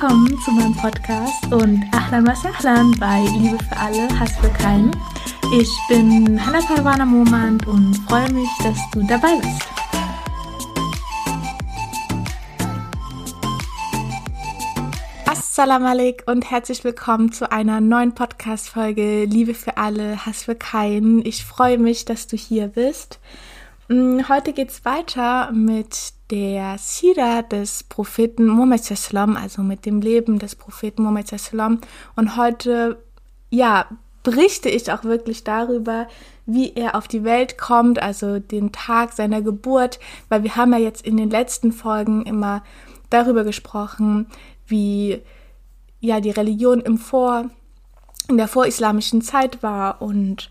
Willkommen zu meinem Podcast und Ahlan wa Sahlan bei Liebe für alle, Hass für keinen. Ich bin Hannah Parwana Momand und freue mich, dass du dabei bist. Assalamu alaikum und herzlich willkommen zu einer neuen Podcast-Folge Liebe für alle, Hass für keinen. Ich freue mich, dass du hier bist. Mm, heute geht's weiter mit der Sira des Propheten Muhammad Sallam, also mit dem Leben des Propheten Muhammad Sallam. Und heute, ja, berichte ich auch wirklich darüber, wie er auf die Welt kommt, also den Tag seiner Geburt, weil wir haben ja jetzt in den letzten Folgen immer darüber gesprochen, wie ja die Religion im Vor in der vorislamischen Zeit war und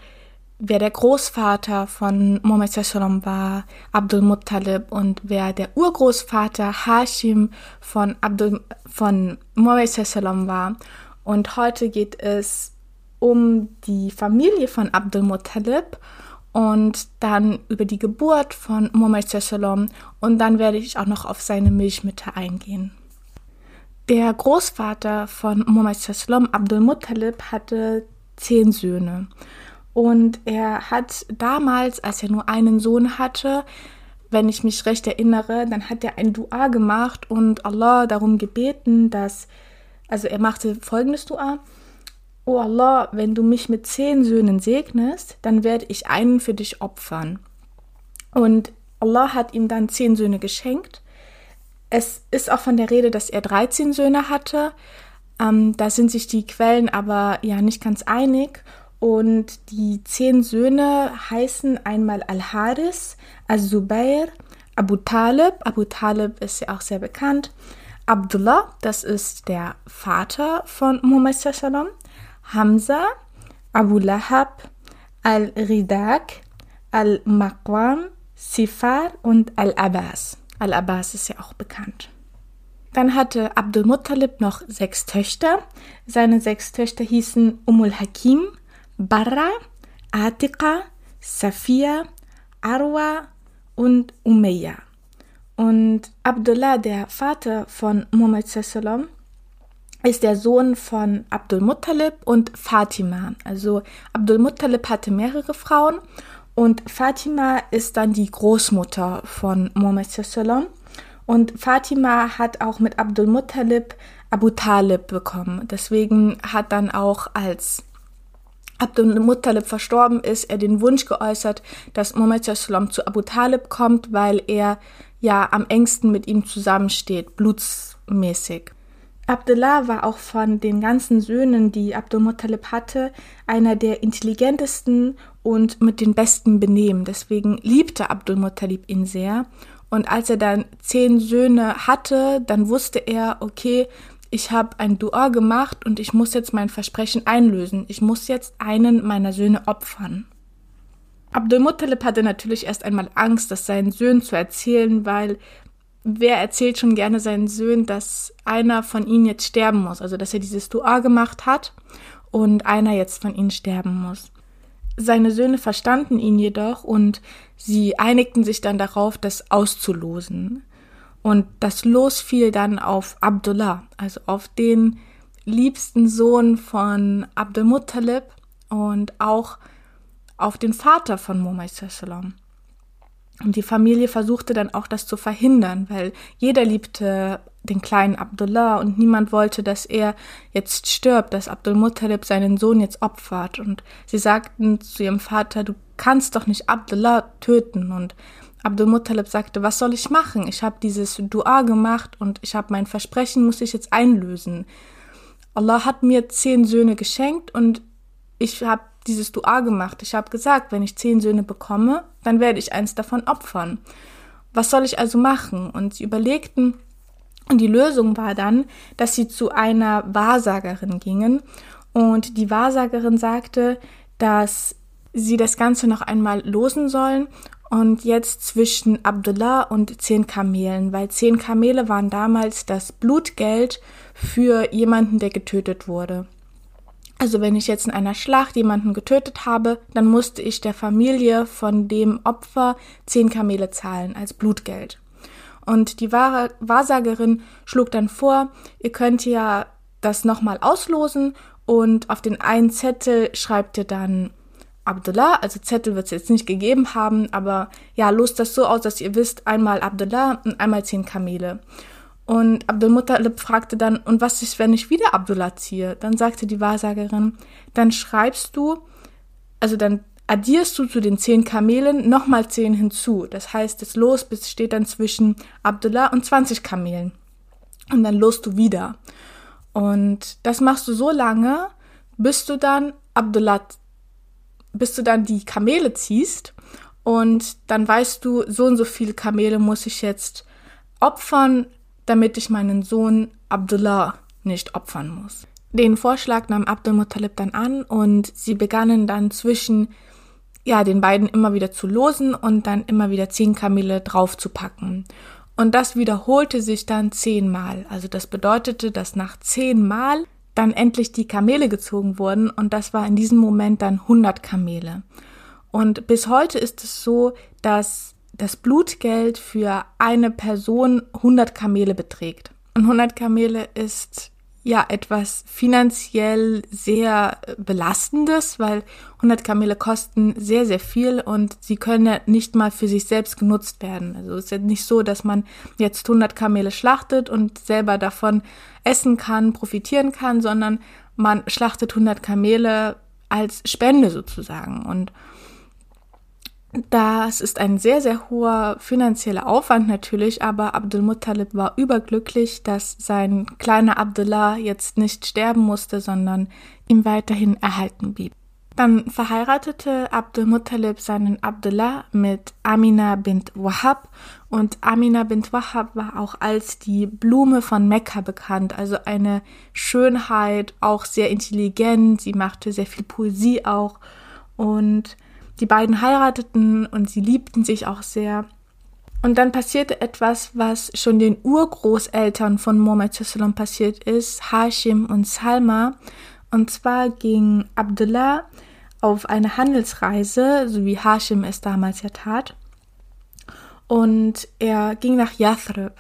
wer der Großvater von Mohammed Sallam war, Abdul Muttalib, und wer der Urgroßvater Hashim von Abdul, von Mohammed Sallam war. Und heute geht es um die Familie von Abdul Muttalib und dann über die Geburt von Mohammed Sallam und dann werde ich auch noch auf seine Milchmütter eingehen. Der Großvater von Mohammed Sallam, Abdul Muttalib, hatte zehn Söhne. Und er hat damals, als er nur einen Sohn hatte, wenn ich mich recht erinnere, dann hat er ein Dua gemacht und Allah darum gebeten, dass, also er machte folgendes Dua. O Allah, wenn du mich mit zehn Söhnen segnest, dann werde ich einen für dich opfern. Und Allah hat ihm dann zehn Söhne geschenkt. Es ist auch von der Rede, dass er 13 Söhne hatte. Ähm, da sind sich die Quellen aber ja nicht ganz einig. Und die zehn Söhne heißen einmal Al-Haris, Al-Zubair, Abu Talib, Abu Talib ist ja auch sehr bekannt, Abdullah, das ist der Vater von Muhammad Sallam, Hamza, Abu Lahab, Al-Ridak, Al-Maqwam, Sifar und Al-Abbas. Al-Abbas ist ja auch bekannt. Dann hatte Abdul Muttalib noch sechs Töchter. Seine sechs Töchter hießen Umul Hakim, Barra, Atika, Safia, Arwa und Umayya. Und Abdullah, der Vater von Muhammad Sallam, ist der Sohn von Abdul Muttalib und Fatima. Also Abdul Muttalib hatte mehrere Frauen und Fatima ist dann die Großmutter von Muhammad Sallam. Und Fatima hat auch mit Abdul Muttalib Abu Talib bekommen. Deswegen hat dann auch als Abdul Muttalib verstorben ist, er den Wunsch geäußert, dass Muhammad Sallam zu Abu Talib kommt, weil er ja am engsten mit ihm zusammensteht, blutsmäßig. Abdullah war auch von den ganzen Söhnen, die Abdul Muttalib hatte, einer der intelligentesten und mit den besten Benehmen. Deswegen liebte Abdul Muttalib ihn sehr. Und als er dann zehn Söhne hatte, dann wusste er, okay, ich habe ein Dua gemacht und ich muss jetzt mein Versprechen einlösen. Ich muss jetzt einen meiner Söhne opfern. Abdul Muttalib hatte natürlich erst einmal Angst, das seinen Söhnen zu erzählen, weil wer erzählt schon gerne seinen Söhnen, dass einer von ihnen jetzt sterben muss, also dass er dieses Dua gemacht hat und einer jetzt von ihnen sterben muss. Seine Söhne verstanden ihn jedoch und sie einigten sich dann darauf, das auszulosen. Und das Los fiel dann auf Abdullah, also auf den liebsten Sohn von Abdul Muttalib und auch auf den Vater von Muhammad sallam. Und die Familie versuchte dann auch das zu verhindern, weil jeder liebte den kleinen Abdullah und niemand wollte, dass er jetzt stirbt, dass Abdul Muttalib seinen Sohn jetzt opfert. Und sie sagten zu ihrem Vater, du kannst doch nicht Abdullah töten. Und Abdul Muttalib sagte, was soll ich machen? Ich habe dieses Dua gemacht und ich habe mein Versprechen, muss ich jetzt einlösen. Allah hat mir zehn Söhne geschenkt und ich habe dieses Dua gemacht. Ich habe gesagt, wenn ich zehn Söhne bekomme, dann werde ich eins davon opfern. Was soll ich also machen? Und sie überlegten, und die Lösung war dann, dass sie zu einer Wahrsagerin gingen und die Wahrsagerin sagte, dass sie das Ganze noch einmal losen sollen und jetzt zwischen Abdullah und zehn Kamelen, weil zehn Kamele waren damals das Blutgeld für jemanden, der getötet wurde. Also wenn ich jetzt in einer Schlacht jemanden getötet habe, dann musste ich der Familie von dem Opfer zehn Kamele zahlen als Blutgeld. Und die Wahrsagerin schlug dann vor, ihr könnt ja das nochmal auslosen und auf den einen Zettel schreibt ihr dann Abdullah, also Zettel wird es jetzt nicht gegeben haben, aber ja, lost das so aus, dass ihr wisst, einmal Abdullah und einmal zehn Kamele. Und Abdul Muttalib fragte dann, und was ist, wenn ich wieder Abdullah ziehe? Dann sagte die Wahrsagerin, dann schreibst du, also dann addierst du zu den zehn Kamelen nochmal zehn hinzu. Das heißt, das Los besteht dann zwischen Abdullah und 20 Kamelen. Und dann lost du wieder. Und das machst du so lange, bis du dann Abdullah, bis du dann die Kamele ziehst. Und dann weißt du, so und so viele Kamele muss ich jetzt opfern, damit ich meinen Sohn Abdullah nicht opfern muss. Den Vorschlag nahm Abdul Muttalib dann an und sie begannen dann zwischen ja, den beiden immer wieder zu losen und dann immer wieder zehn Kamele draufzupacken. Und das wiederholte sich dann zehnmal. Also das bedeutete, dass nach zehnmal dann endlich die Kamele gezogen wurden und das war in diesem Moment dann 100 Kamele. Und bis heute ist es so, dass das Blutgeld für eine Person 100 Kamele beträgt. Und 100 Kamele ist ja etwas finanziell sehr belastendes, weil 100 Kamele kosten sehr, sehr viel und sie können nicht mal für sich selbst genutzt werden. Also es ist ja nicht so, dass man jetzt 100 Kamele schlachtet und selber davon essen kann, profitieren kann, sondern man schlachtet 100 Kamele als Spende sozusagen und das ist ein sehr, sehr hoher finanzieller Aufwand natürlich, aber Abdul Muttalib war überglücklich, dass sein kleiner Abdullah jetzt nicht sterben musste, sondern ihm weiterhin erhalten blieb. Dann verheiratete Abdul Muttalib seinen Abdullah mit Amina bint Wahab und Amina bint Wahab war auch als die Blume von Mekka bekannt, also eine Schönheit, auch sehr intelligent, sie machte sehr viel Poesie auch. Und die beiden heirateten und sie liebten sich auch sehr. Und dann passierte etwas, was schon den Urgroßeltern von Muhammad Sallam passiert ist, Hashim und Salma. Und zwar ging Abdullah auf eine Handelsreise, so wie Hashim es damals ja tat. Und er ging nach Yathrib.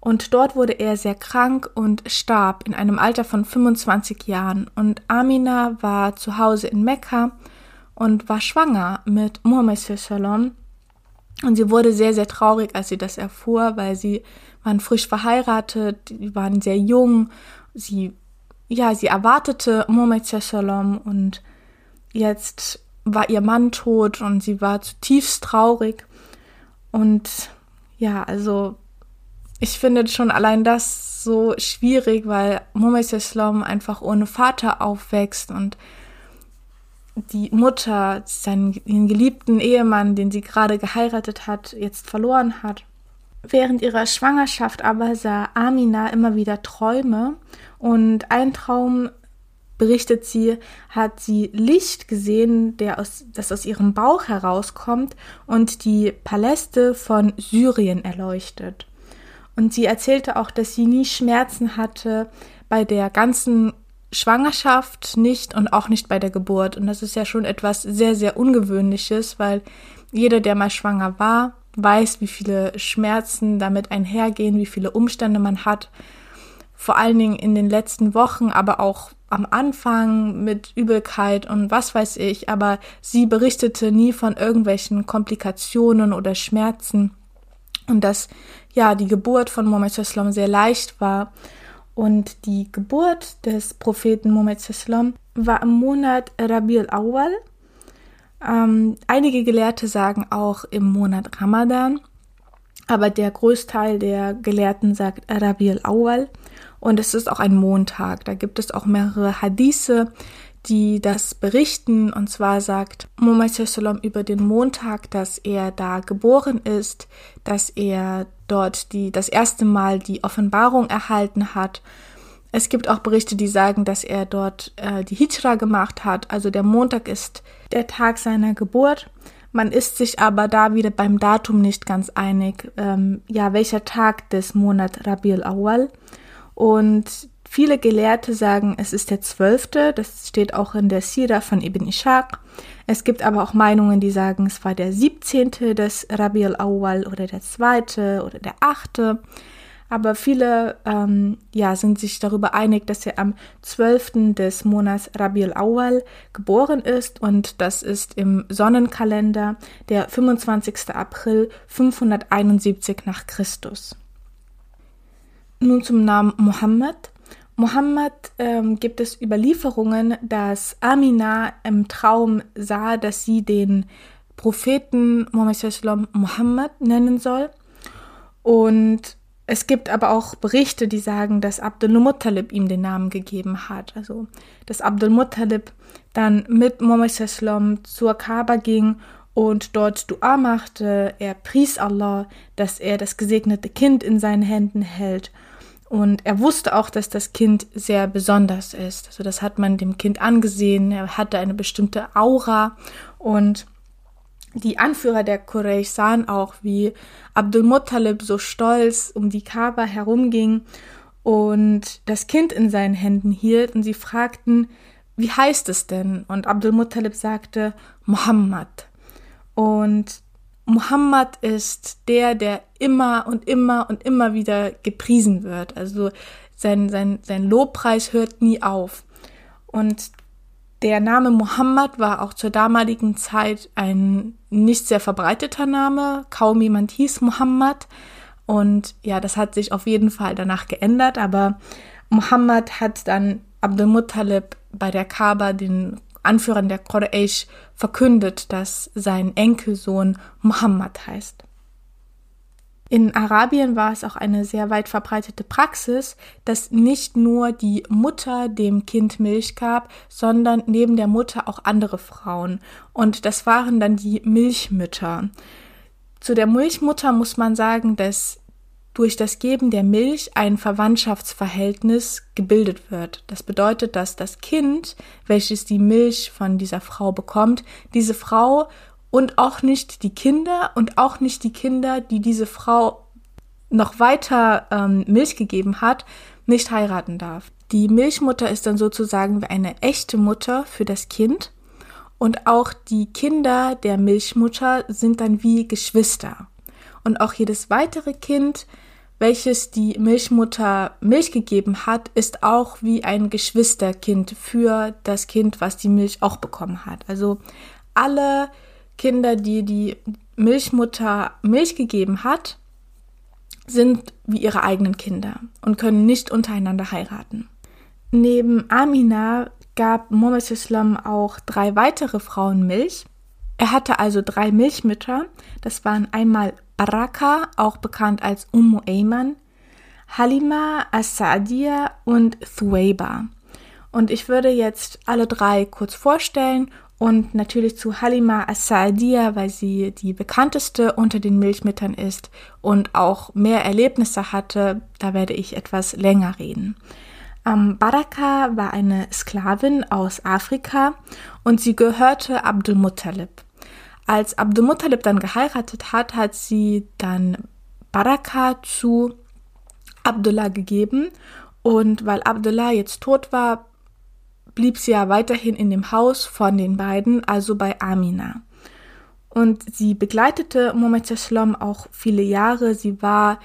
Und dort wurde er sehr krank und starb in einem Alter von 25 Jahren. Und Amina war zu Hause in Mekka und war schwanger mit Muhammad Sallam. Und sie wurde sehr, sehr traurig, als sie das erfuhr, weil sie waren frisch verheiratet, die waren sehr jung. Sie, ja, sie erwartete Muhammad Sallam und jetzt war ihr Mann tot und sie war zutiefst traurig. Und ja, also ich finde schon allein das so schwierig, weil Muhammad Sallam einfach ohne Vater aufwächst und die Mutter seinen geliebten Ehemann, den sie gerade geheiratet hat, jetzt verloren hat. Während ihrer Schwangerschaft aber sah Amina immer wieder Träume und ein Traum berichtet sie, hat sie Licht gesehen, der aus, das aus ihrem Bauch herauskommt und die Paläste von Syrien erleuchtet. Und sie erzählte auch, dass sie nie Schmerzen hatte bei der ganzen Schwangerschaft nicht und auch nicht bei der Geburt. Und das ist ja schon etwas sehr, sehr Ungewöhnliches, weil jeder, der mal schwanger war, weiß, wie viele Schmerzen damit einhergehen, wie viele Umstände man hat. Vor allen Dingen in den letzten Wochen, aber auch am Anfang mit Übelkeit und was weiß ich. Aber sie berichtete nie von irgendwelchen Komplikationen oder Schmerzen. Und dass ja die Geburt von Mohammed sehr leicht war. Und die Geburt des Propheten Muhammad war im Monat Rabiul Awal. Ähm, einige Gelehrte sagen auch im Monat Ramadan, aber der Großteil der Gelehrten sagt Rabiul Awal. Und es ist auch ein Montag. Da gibt es auch mehrere Hadithe, die das berichten. Und zwar sagt Muhammad Sallam über den Montag, dass er da geboren ist, dass er dort die, das erste Mal die Offenbarung erhalten hat. Es gibt auch Berichte, die sagen, dass er dort äh, die Hijra gemacht hat. Also der Montag ist der Tag seiner Geburt. Man ist sich aber da wieder beim Datum nicht ganz einig, ähm, ja, welcher Tag des Monats Rabiul Awal. Und Viele Gelehrte sagen, es ist der zwölfte, das steht auch in der Sira von Ibn Ishaq. Es gibt aber auch Meinungen, die sagen, es war der siebzehnte des Rabi al-Awwal oder der zweite oder der achte. Aber viele ähm, ja, sind sich darüber einig, dass er am 12. des Monats Rabi al-Awwal geboren ist und das ist im Sonnenkalender der 25. April 571 nach Christus. Nun zum Namen Mohammed. Mohammed ähm, gibt es Überlieferungen, dass Amina im Traum sah, dass sie den Propheten Muhammad nennen soll. Und es gibt aber auch Berichte, die sagen, dass Abdul Muttalib ihm den Namen gegeben hat. Also, dass Abdul Muttalib dann mit Muhammad zur Kaaba ging und dort Dua machte. Er pries Allah, dass er das gesegnete Kind in seinen Händen hält. Und er wusste auch, dass das Kind sehr besonders ist. Also das hat man dem Kind angesehen. Er hatte eine bestimmte Aura und die Anführer der Quraysh sahen auch, wie Abdul Muttalib so stolz um die Kaaba herumging und das Kind in seinen Händen hielt und sie fragten, wie heißt es denn? Und Abdul Muttalib sagte, Muhammad. Und Muhammad ist der, der immer und immer und immer wieder gepriesen wird. Also sein, sein, sein Lobpreis hört nie auf. Und der Name Muhammad war auch zur damaligen Zeit ein nicht sehr verbreiteter Name. Kaum jemand hieß Muhammad. Und ja, das hat sich auf jeden Fall danach geändert. Aber Muhammad hat dann Abdul Muttalib bei der Kaaba, den Anführern der Quraysh, verkündet, dass sein Enkelsohn Muhammad heißt. In Arabien war es auch eine sehr weit verbreitete Praxis, dass nicht nur die Mutter dem Kind Milch gab, sondern neben der Mutter auch andere Frauen. Und das waren dann die Milchmütter. Zu der Milchmutter muss man sagen, dass durch das Geben der Milch ein Verwandtschaftsverhältnis gebildet wird. Das bedeutet, dass das Kind, welches die Milch von dieser Frau bekommt, diese Frau und auch nicht die Kinder und auch nicht die Kinder, die diese Frau noch weiter ähm, Milch gegeben hat, nicht heiraten darf. Die Milchmutter ist dann sozusagen wie eine echte Mutter für das Kind und auch die Kinder der Milchmutter sind dann wie Geschwister. Und auch jedes weitere Kind, welches die Milchmutter Milch gegeben hat, ist auch wie ein Geschwisterkind für das Kind, was die Milch auch bekommen hat. Also alle Kinder, die die Milchmutter Milch gegeben hat, sind wie ihre eigenen Kinder und können nicht untereinander heiraten. Neben Amina gab Mohammed Islam auch drei weitere Frauen Milch. Er hatte also drei Milchmütter. Das waren einmal Baraka, auch bekannt als Ummu Ayman, Halima As-Sa'diya und Thuwayba. Und ich würde jetzt alle drei kurz vorstellen und natürlich zu Halima As-Sa'diya, weil sie die bekannteste unter den Milchmüttern ist und auch mehr Erlebnisse hatte. Da werde ich etwas länger reden. Ähm, Baraka war eine Sklavin aus Afrika und sie gehörte Abdul Muttalib. Als Abdul Muttalib dann geheiratet hat, hat sie dann Baraka zu Abdullah gegeben und weil Abdullah jetzt tot war, blieb sie ja weiterhin in dem Haus von den beiden, also bei Amina. Und sie begleitete Muhammad Sallam auch viele Jahre. Sie war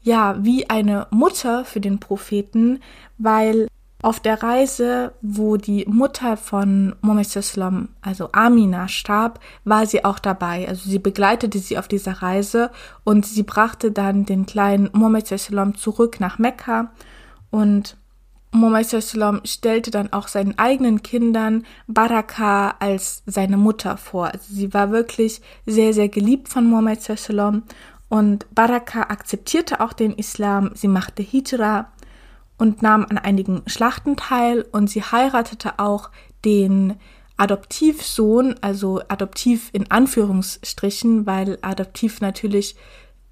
ja wie eine Mutter für den Propheten, weil auf der Reise, wo die Mutter von Sallam, also Amina, starb, war sie auch dabei. Also sie begleitete sie auf dieser Reise und sie brachte dann den kleinen Sallam zurück nach Mekka und Muhammad stellte dann auch seinen eigenen Kindern Baraka als seine Mutter vor. Also sie war wirklich sehr, sehr geliebt von Muhammad und Baraka akzeptierte auch den Islam. Sie machte Hijra und nahm an einigen Schlachten teil und sie heiratete auch den Adoptivsohn, also adoptiv in Anführungsstrichen, weil adoptiv natürlich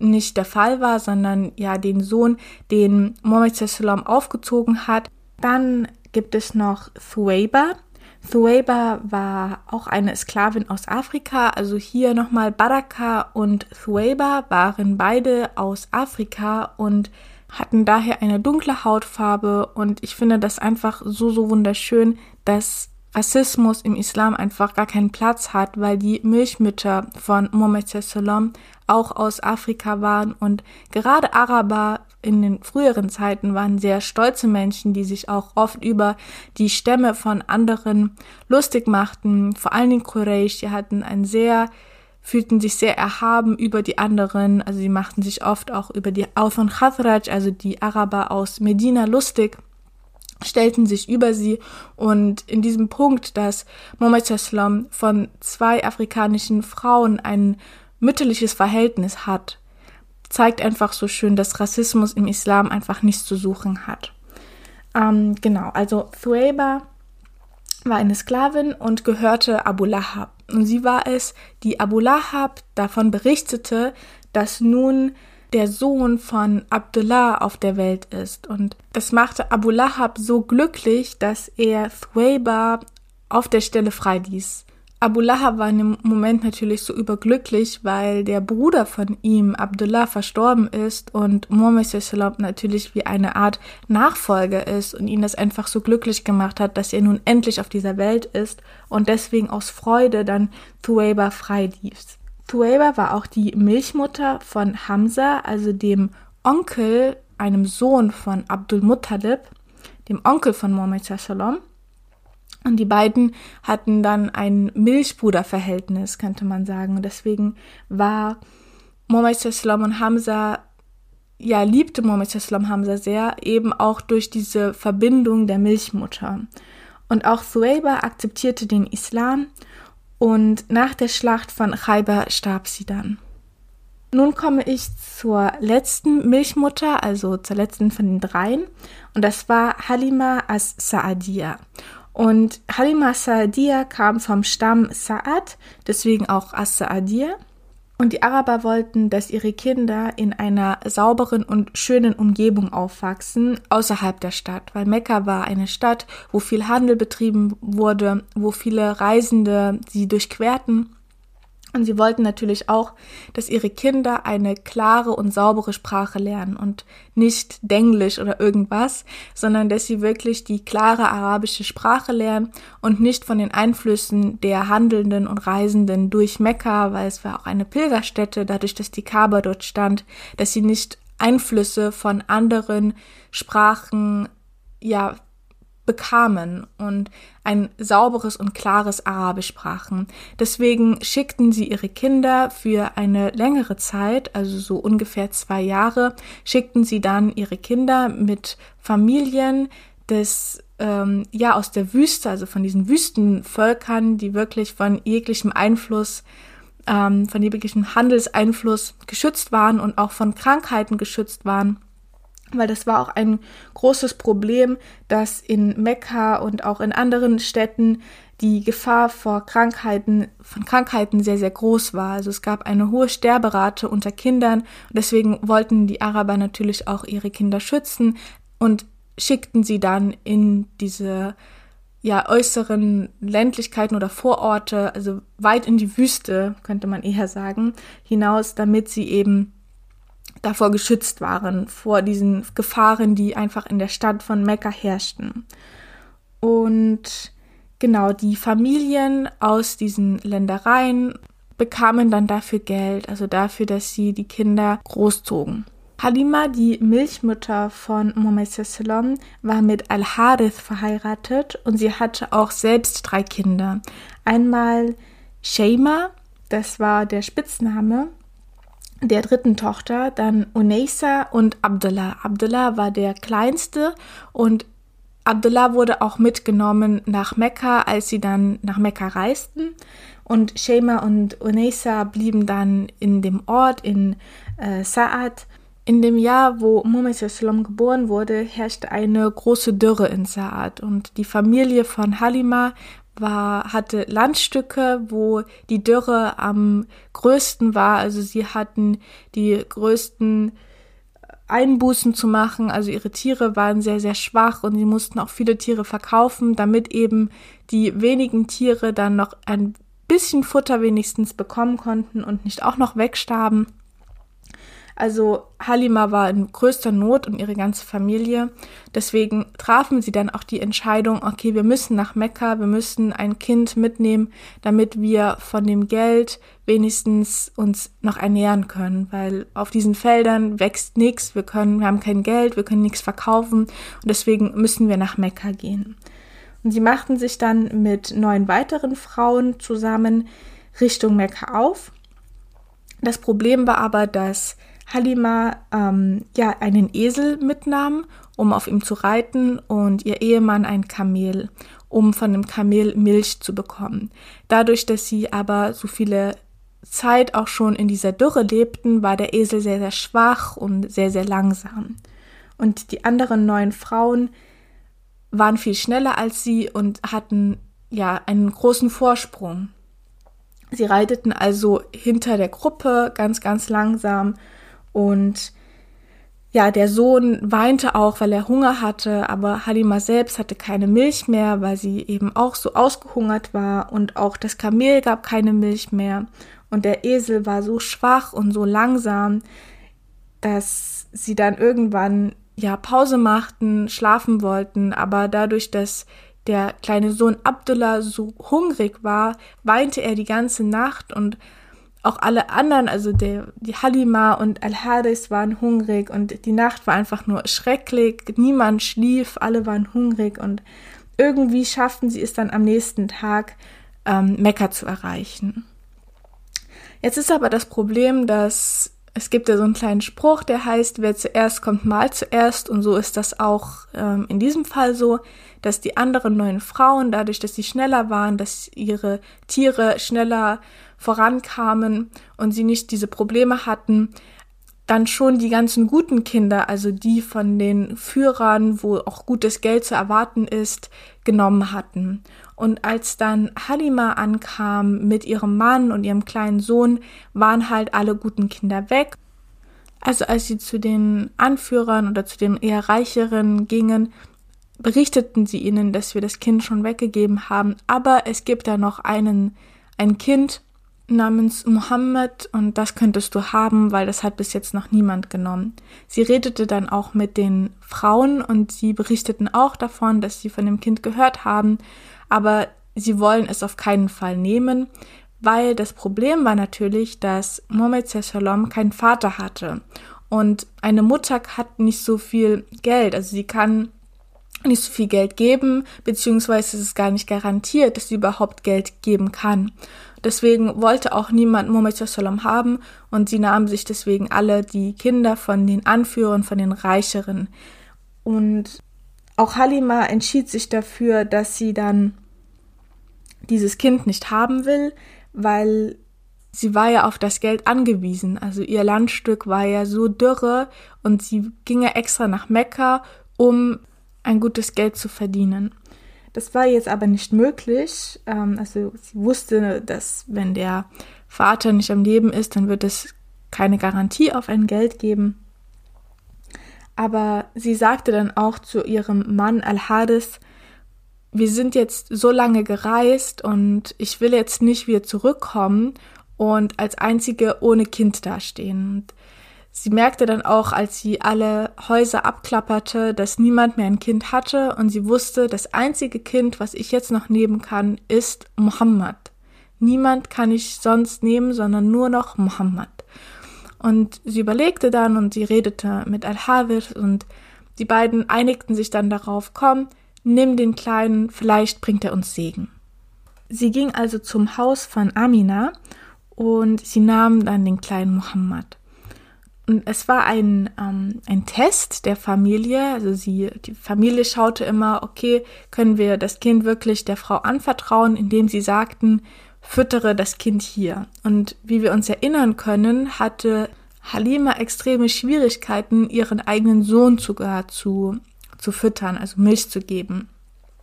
nicht der Fall war, sondern ja den Sohn, den Mohammed Sallam aufgezogen hat. Dann gibt es noch Thuwayba. Thuwayba war auch eine Sklavin aus Afrika. Also hier nochmal Baraka und Thuwayba waren beide aus Afrika und hatten daher eine dunkle Hautfarbe und ich finde das einfach so, so wunderschön, dass Rassismus im Islam einfach gar keinen Platz hat, weil die Milchmütter von Mohammed Sallam auch aus Afrika waren und gerade Araber in den früheren Zeiten waren sehr stolze Menschen, die sich auch oft über die Stämme von anderen lustig machten. Vor allen Dingen Quraysh, die hatten ein sehr fühlten sich sehr erhaben über die anderen, also sie machten sich oft auch über die Aus und Khazraj, also die Araber aus Medina lustig stellten sich über sie und in diesem Punkt, dass Mohammed Sallam von zwei afrikanischen Frauen ein mütterliches Verhältnis hat, zeigt einfach so schön, dass Rassismus im Islam einfach nichts zu suchen hat. Ähm, genau, also Thueba war eine Sklavin und gehörte Abu Lahab. Und sie war es, die Abu Lahab davon berichtete, dass nun der Sohn von Abdullah auf der Welt ist. Und das machte Abu Lahab so glücklich, dass er Thwaiba auf der Stelle freiließ. Abu Lahab war in dem Moment natürlich so überglücklich, weil der Bruder von ihm, Abdullah, verstorben ist und Muhammad natürlich wie eine Art Nachfolger ist und ihn das einfach so glücklich gemacht hat, dass er nun endlich auf dieser Welt ist und deswegen aus Freude dann Thuwaiba freiließ. Thuwaiba war auch die Milchmutter von Hamza, also dem Onkel, einem Sohn von Abdul Muttalib, dem Onkel von Muhammad sallam. Und die beiden hatten dann ein Milchbruderverhältnis, könnte man sagen. Und deswegen war Muhammad sallam und Hamza ja, liebte Muhammad sallam Hamza sehr, eben auch durch diese Verbindung der Milchmutter. Und auch Thuwaiba akzeptierte den Islam und nach der Schlacht von Khaybar starb sie dann. Nun komme ich zur letzten Milchmutter, also zur letzten von den dreien. Und das war Halima as-Sa'adiyah. Und Halima as-Sa'adiyah kam vom Stamm Sa'ad, deswegen auch as-Sa'adiyah. Und die Araber wollten, dass ihre Kinder in einer sauberen und schönen Umgebung aufwachsen, außerhalb der Stadt, weil Mekka war eine Stadt, wo viel Handel betrieben wurde, wo viele Reisende sie durchquerten. Und sie wollten natürlich auch, dass ihre Kinder eine klare und saubere Sprache lernen und nicht Denglisch oder irgendwas, sondern dass sie wirklich die klare arabische Sprache lernen und nicht von den Einflüssen der Handelnden und Reisenden durch Mekka, weil es war auch eine Pilgerstätte, dadurch, dass die Kaaba dort stand, dass sie nicht Einflüsse von anderen Sprachen ja bekamen und ein sauberes und klares Arabisch sprachen. Deswegen schickten sie ihre Kinder für eine längere Zeit, also so ungefähr zwei Jahre, schickten sie dann ihre Kinder mit Familien des ähm, ja aus der Wüste, also von diesen Wüstenvölkern, die wirklich von jeglichem Einfluss ähm, von jeglichem Handelseinfluss geschützt waren und auch von Krankheiten geschützt waren weil das war auch ein großes Problem, dass in Mekka und auch in anderen Städten die Gefahr vor Krankheiten, von Krankheiten sehr, sehr groß war. Also es gab eine hohe Sterberate unter Kindern und deswegen wollten die Araber natürlich auch ihre Kinder schützen und schickten sie dann in diese ja äußeren Ländlichkeiten oder Vororte, also weit in die Wüste, könnte man eher sagen, hinaus, damit sie eben davor geschützt waren, vor diesen Gefahren, die einfach in der Stadt von Mekka herrschten. Und genau, die Familien aus diesen Ländereien bekamen dann dafür Geld, also dafür, dass sie die Kinder großzogen. Halima, die Milchmutter von Muhammad Sallam, war mit Al-Harith verheiratet und sie hatte auch selbst drei Kinder. Einmal Sheima, das war der Spitzname, der dritten Tochter dann Unesa und Abdullah. Abdullah war der kleinste und Abdullah wurde auch mitgenommen nach Mekka, als sie dann nach Mekka reisten. Und Shema und Unesa blieben dann in dem Ort in äh, Sa'ad. In dem Jahr, wo Muhammad geboren wurde, herrschte eine große Dürre in Sa'ad und die Familie von Halima war, hatte Landstücke, wo die Dürre am größten war. Also sie hatten die größten Einbußen zu machen. Also ihre Tiere waren sehr, sehr schwach und sie mussten auch viele Tiere verkaufen, damit eben die wenigen Tiere dann noch ein bisschen Futter wenigstens bekommen konnten und nicht auch noch wegstarben. Also Halima war in größter Not und ihre ganze Familie. Deswegen trafen sie dann auch die Entscheidung, okay, wir müssen nach Mekka, wir müssen ein Kind mitnehmen, damit wir von dem Geld wenigstens uns noch ernähren können, weil auf diesen Feldern wächst nichts, wir können, wir haben kein Geld, wir können nichts verkaufen und deswegen müssen wir nach Mekka gehen. Und sie machten sich dann mit neun weiteren Frauen zusammen Richtung Mekka auf. Das Problem war aber, dass Halima ähm, ja einen Esel mitnahm, um auf ihm zu reiten, und ihr Ehemann ein Kamel, um von dem Kamel Milch zu bekommen. Dadurch, dass sie aber so viele Zeit auch schon in dieser Dürre lebten, war der Esel sehr, sehr schwach und sehr, sehr langsam. Und die anderen neun Frauen waren viel schneller als sie und hatten ja einen großen Vorsprung. Sie reiteten also hinter der Gruppe ganz, ganz langsam und ja, der Sohn weinte auch, weil er Hunger hatte, aber Halima selbst hatte keine Milch mehr, weil sie eben auch so ausgehungert war. Und auch das Kamel gab keine Milch mehr. Und der Esel war so schwach und so langsam, dass sie dann irgendwann ja Pause machten, schlafen wollten, aber dadurch, dass der kleine Sohn Abdullah so hungrig war, weinte er die ganze Nacht und auch alle anderen, also der, die Halima und Al-Haris waren hungrig und die Nacht war einfach nur schrecklich. Niemand schlief, alle waren hungrig und irgendwie schafften sie es dann am nächsten Tag, ähm, Mekka zu erreichen. Jetzt ist aber das Problem, dass es gibt ja so einen kleinen Spruch, der heißt, wer zuerst kommt, mal zuerst. Und so ist das auch ähm, in diesem Fall so, dass die anderen neuen Frauen, dadurch, dass sie schneller waren, dass ihre Tiere schneller vorankamen und sie nicht diese Probleme hatten, dann schon die ganzen guten Kinder, also die von den Führern, wo auch gutes Geld zu erwarten ist, genommen hatten. Und als dann Halima ankam mit ihrem Mann und ihrem kleinen Sohn, waren halt alle guten Kinder weg. Also als sie zu den Anführern oder zu den eher reicheren gingen, berichteten sie ihnen, dass wir das Kind schon weggegeben haben, aber es gibt da noch einen, ein Kind, namens Mohammed und das könntest du haben, weil das hat bis jetzt noch niemand genommen. Sie redete dann auch mit den Frauen und sie berichteten auch davon, dass sie von dem Kind gehört haben, aber sie wollen es auf keinen Fall nehmen, weil das Problem war natürlich, dass Mohammed Salom keinen Vater hatte und eine Mutter hat nicht so viel Geld, also sie kann nicht so viel Geld geben, beziehungsweise ist es gar nicht garantiert, dass sie überhaupt Geld geben kann. Deswegen wollte auch niemand Muhammad Sallam haben und sie nahmen sich deswegen alle die Kinder von den Anführern, von den Reicheren. Und auch Halima entschied sich dafür, dass sie dann dieses Kind nicht haben will, weil sie war ja auf das Geld angewiesen. Also ihr Landstück war ja so dürre und sie ging ja extra nach Mekka, um ein gutes Geld zu verdienen. Das war jetzt aber nicht möglich. Ähm, also sie wusste, dass wenn der Vater nicht am Leben ist, dann wird es keine Garantie auf ein Geld geben. Aber sie sagte dann auch zu ihrem Mann Al-Hadis, wir sind jetzt so lange gereist und ich will jetzt nicht wieder zurückkommen und als einzige ohne Kind dastehen. Und Sie merkte dann auch, als sie alle Häuser abklapperte, dass niemand mehr ein Kind hatte und sie wusste, das einzige Kind, was ich jetzt noch nehmen kann, ist Muhammad. Niemand kann ich sonst nehmen, sondern nur noch Muhammad. Und sie überlegte dann und sie redete mit Al-Hawid und die beiden einigten sich dann darauf, komm, nimm den Kleinen, vielleicht bringt er uns Segen. Sie ging also zum Haus von Amina und sie nahm dann den kleinen Muhammad. Und es war ein, ähm, ein Test der Familie. Also sie, die Familie schaute immer, okay, können wir das Kind wirklich der Frau anvertrauen, indem sie sagten, füttere das Kind hier. Und wie wir uns erinnern können, hatte Halima extreme Schwierigkeiten, ihren eigenen Sohn sogar zu, zu füttern, also Milch zu geben.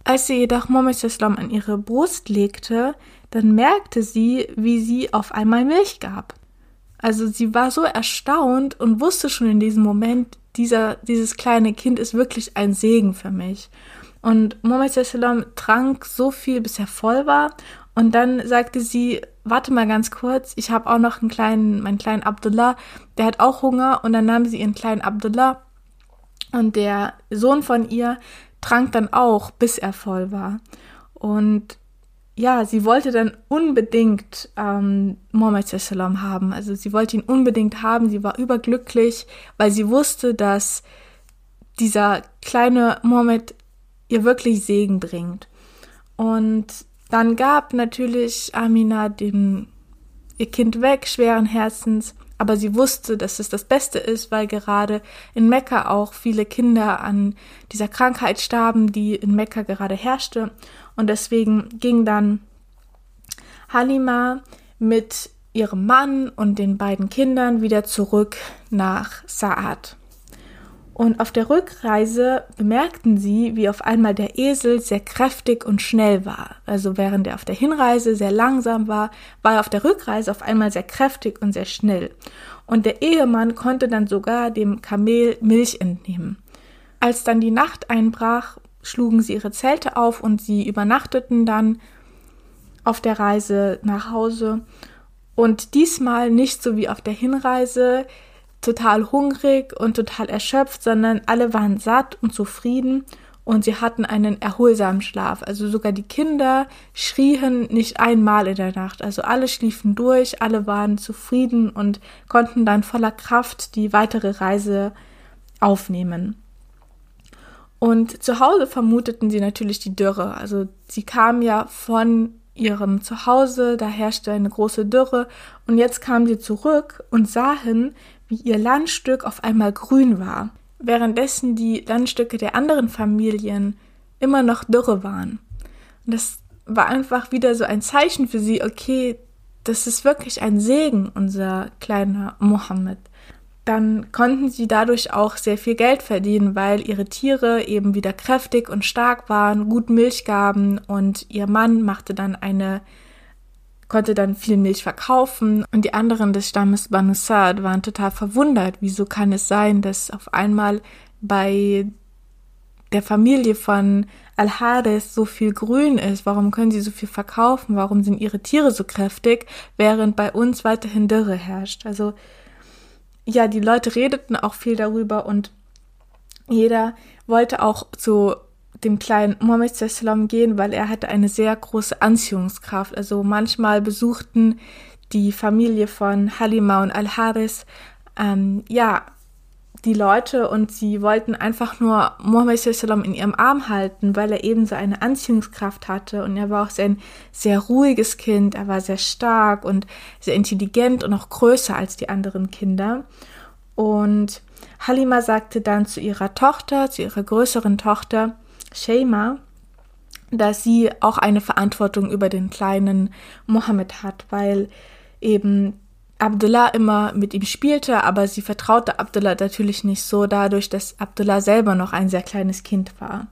Als sie jedoch Mohammed Islam an ihre Brust legte, dann merkte sie, wie sie auf einmal Milch gab. Also sie war so erstaunt und wusste schon in diesem Moment, dieser, dieses kleine Kind ist wirklich ein Segen für mich. Und Muhammad Sallam trank so viel, bis er voll war Und dann sagte sie, warte mal ganz kurz, ich habe auch noch einen kleinen, meinen kleinen Abdullah, der hat auch Hunger. Und dann nahm sie ihren kleinen Abdullah und der Sohn von ihr trank dann auch, bis er voll war. Und ja, sie wollte dann unbedingt ähm, Mohammed Sallam haben. Also sie wollte ihn unbedingt haben. Sie war überglücklich, weil sie wusste, dass dieser kleine Mohammed ihr wirklich Segen bringt. Und dann gab natürlich Amina den, ihr Kind weg, schweren Herzens, aber sie wusste, dass es das Beste ist, weil gerade in Mekka auch viele Kinder an dieser Krankheit starben, die in Mekka gerade herrschte. Und deswegen ging dann Halima mit ihrem Mann und den beiden Kindern wieder zurück nach Saad. Und auf der Rückreise bemerkten sie, wie auf einmal der Esel sehr kräftig und schnell war. Also während er auf der Hinreise sehr langsam war, war er auf der Rückreise auf einmal sehr kräftig und sehr schnell. Und der Ehemann konnte dann sogar dem Kamel Milch entnehmen. Als dann die Nacht einbrach, schlugen sie ihre Zelte auf und sie übernachteten dann auf der Reise nach Hause. Und diesmal nicht so wie auf der Hinreise, total hungrig und total erschöpft, sondern alle waren satt und zufrieden und sie hatten einen erholsamen Schlaf. Also sogar die Kinder schrien nicht einmal in der Nacht. Also alle schliefen durch, alle waren zufrieden und konnten dann voller Kraft die weitere Reise aufnehmen. Und zu Hause vermuteten sie natürlich die Dürre. Also sie kamen ja von ihrem Zuhause, da herrschte eine große Dürre und jetzt kamen sie zurück und sahen, wie ihr Landstück auf einmal grün war, währenddessen die Landstücke der anderen Familien immer noch dürre waren. Und das war einfach wieder so ein Zeichen für sie, okay, das ist wirklich ein Segen, unser kleiner Mohammed. Dann konnten sie dadurch auch sehr viel Geld verdienen, weil ihre Tiere eben wieder kräftig und stark waren, gut Milch gaben und ihr Mann machte dann eine konnte dann viel Milch verkaufen und die anderen des Stammes Banu Sa'd waren total verwundert. Wieso kann es sein, dass auf einmal bei der Familie von Al-Hades so viel Grün ist? Warum können sie so viel verkaufen? Warum sind ihre Tiere so kräftig, während bei uns weiterhin Dürre herrscht? Also, ja, die Leute redeten auch viel darüber und jeder wollte auch zu dem kleinen Mohammed Sallam gehen, weil er hatte eine sehr große Anziehungskraft. Also manchmal besuchten die Familie von Halima und Al-Haris ähm, ja die Leute und sie wollten einfach nur Mohammed Sallam in ihrem Arm halten, weil er eben so eine Anziehungskraft hatte und er war auch sehr sehr ruhiges Kind, er war sehr stark und sehr intelligent und auch größer als die anderen Kinder. Und Halima sagte dann zu ihrer Tochter, zu ihrer größeren Tochter, Shema, dass sie auch eine Verantwortung über den kleinen Mohammed hat, weil eben Abdullah immer mit ihm spielte, aber sie vertraute Abdullah natürlich nicht so, dadurch, dass Abdullah selber noch ein sehr kleines Kind war.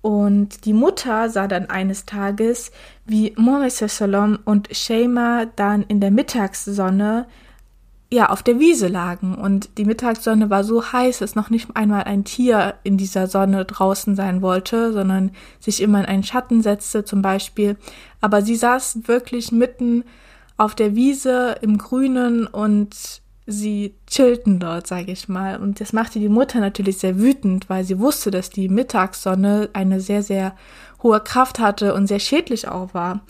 Und die Mutter sah dann eines Tages, wie Mohammed und Shema dann in der Mittagssonne ja, auf der Wiese lagen und die Mittagssonne war so heiß, dass noch nicht einmal ein Tier in dieser Sonne draußen sein wollte, sondern sich immer in einen Schatten setzte zum Beispiel. Aber sie saßen wirklich mitten auf der Wiese im Grünen und sie chillten dort, sage ich mal. Und das machte die Mutter natürlich sehr wütend, weil sie wusste, dass die Mittagssonne eine sehr, sehr hohe Kraft hatte und sehr schädlich auch war.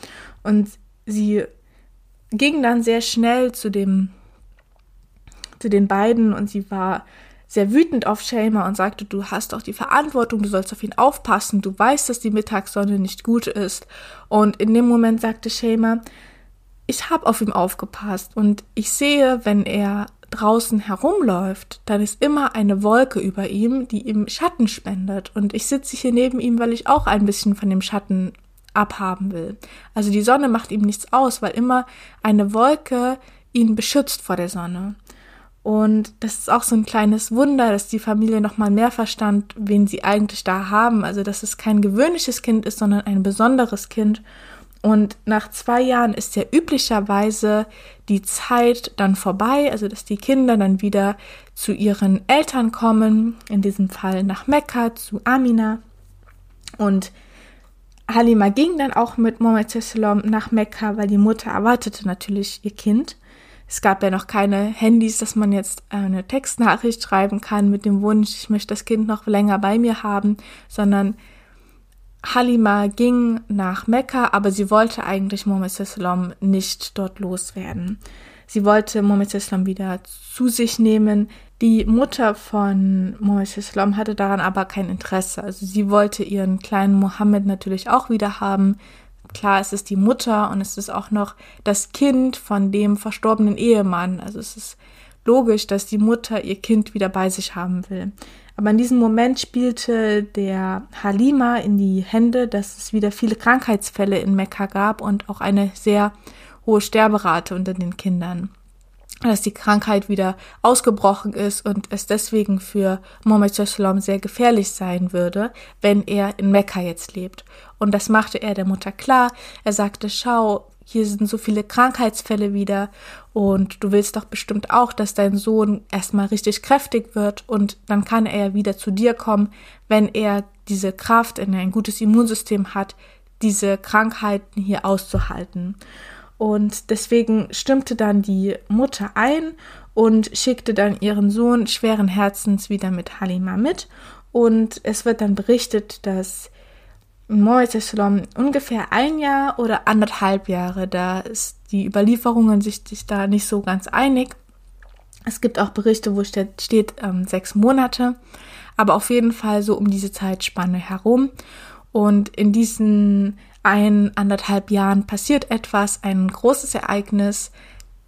Und sie ging dann sehr schnell zu dem zu den beiden und sie war sehr wütend auf Shamer und sagte, du hast doch die Verantwortung, du sollst auf ihn aufpassen, du weißt, dass die Mittagssonne nicht gut ist. Und in dem Moment sagte Shamer, ich habe auf ihn aufgepasst und ich sehe, wenn er draußen herumläuft, dann ist immer eine Wolke über ihm, die ihm Schatten spendet. Und ich sitze hier neben ihm, weil ich auch ein bisschen von dem Schatten abhaben will. Also die Sonne macht ihm nichts aus, weil immer eine Wolke ihn beschützt vor der Sonne. Und das ist auch so ein kleines Wunder, dass die Familie nochmal mehr verstand, wen sie eigentlich da haben. Also, dass es kein gewöhnliches Kind ist, sondern ein besonderes Kind. Und nach zwei Jahren ist ja üblicherweise die Zeit dann vorbei, also dass die Kinder dann wieder zu ihren Eltern kommen, in diesem Fall nach Mekka, zu Amina. Und Halima ging dann auch mit Mohammed Sallam nach Mekka, weil die Mutter erwartete natürlich ihr Kind. Es gab ja noch keine Handys, dass man jetzt eine Textnachricht schreiben kann mit dem Wunsch, ich möchte das Kind noch länger bei mir haben, sondern Halima ging nach Mekka, aber sie wollte eigentlich Mohammed Sallam nicht dort loswerden. Sie wollte Mohammed Islam wieder zu sich nehmen. Die Mutter von Mohammed Islam hatte daran aber kein Interesse. Also sie wollte ihren kleinen Mohammed natürlich auch wieder haben. Klar, es ist die Mutter und es ist auch noch das Kind von dem verstorbenen Ehemann. Also es ist logisch, dass die Mutter ihr Kind wieder bei sich haben will. Aber in diesem Moment spielte der Halima in die Hände, dass es wieder viele Krankheitsfälle in Mekka gab und auch eine sehr hohe Sterberate unter den Kindern dass die Krankheit wieder ausgebrochen ist und es deswegen für Mohammed Sallam sehr gefährlich sein würde, wenn er in Mekka jetzt lebt. Und das machte er der Mutter klar. Er sagte, schau, hier sind so viele Krankheitsfälle wieder und du willst doch bestimmt auch, dass dein Sohn erstmal richtig kräftig wird und dann kann er wieder zu dir kommen, wenn er diese Kraft, er ein gutes Immunsystem hat, diese Krankheiten hier auszuhalten. Und deswegen stimmte dann die Mutter ein und schickte dann ihren Sohn schweren Herzens wieder mit Halima mit. Und es wird dann berichtet, dass Mohammed ungefähr ein Jahr oder anderthalb Jahre, da ist die Überlieferungen sich, sich da nicht so ganz einig. Es gibt auch Berichte, wo steht, steht ähm, sechs Monate, aber auf jeden Fall so um diese Zeitspanne herum. Und in diesen ein, anderthalb Jahren passiert etwas, ein großes Ereignis,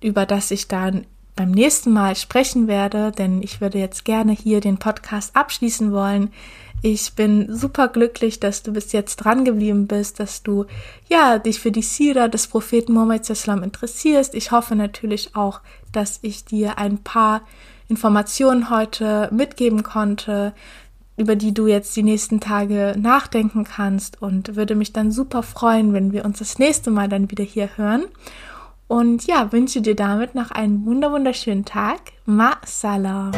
über das ich dann beim nächsten Mal sprechen werde, denn ich würde jetzt gerne hier den Podcast abschließen wollen. Ich bin super glücklich, dass du bis jetzt dran geblieben bist, dass du ja dich für die Sira des Propheten Muhammad interessierst. Ich hoffe natürlich auch, dass ich dir ein paar Informationen heute mitgeben konnte, über die du jetzt die nächsten Tage nachdenken kannst und würde mich dann super freuen, wenn wir uns das nächste Mal dann wieder hier hören. Und ja, wünsche dir damit noch einen wunderschönen Tag. Ma salam.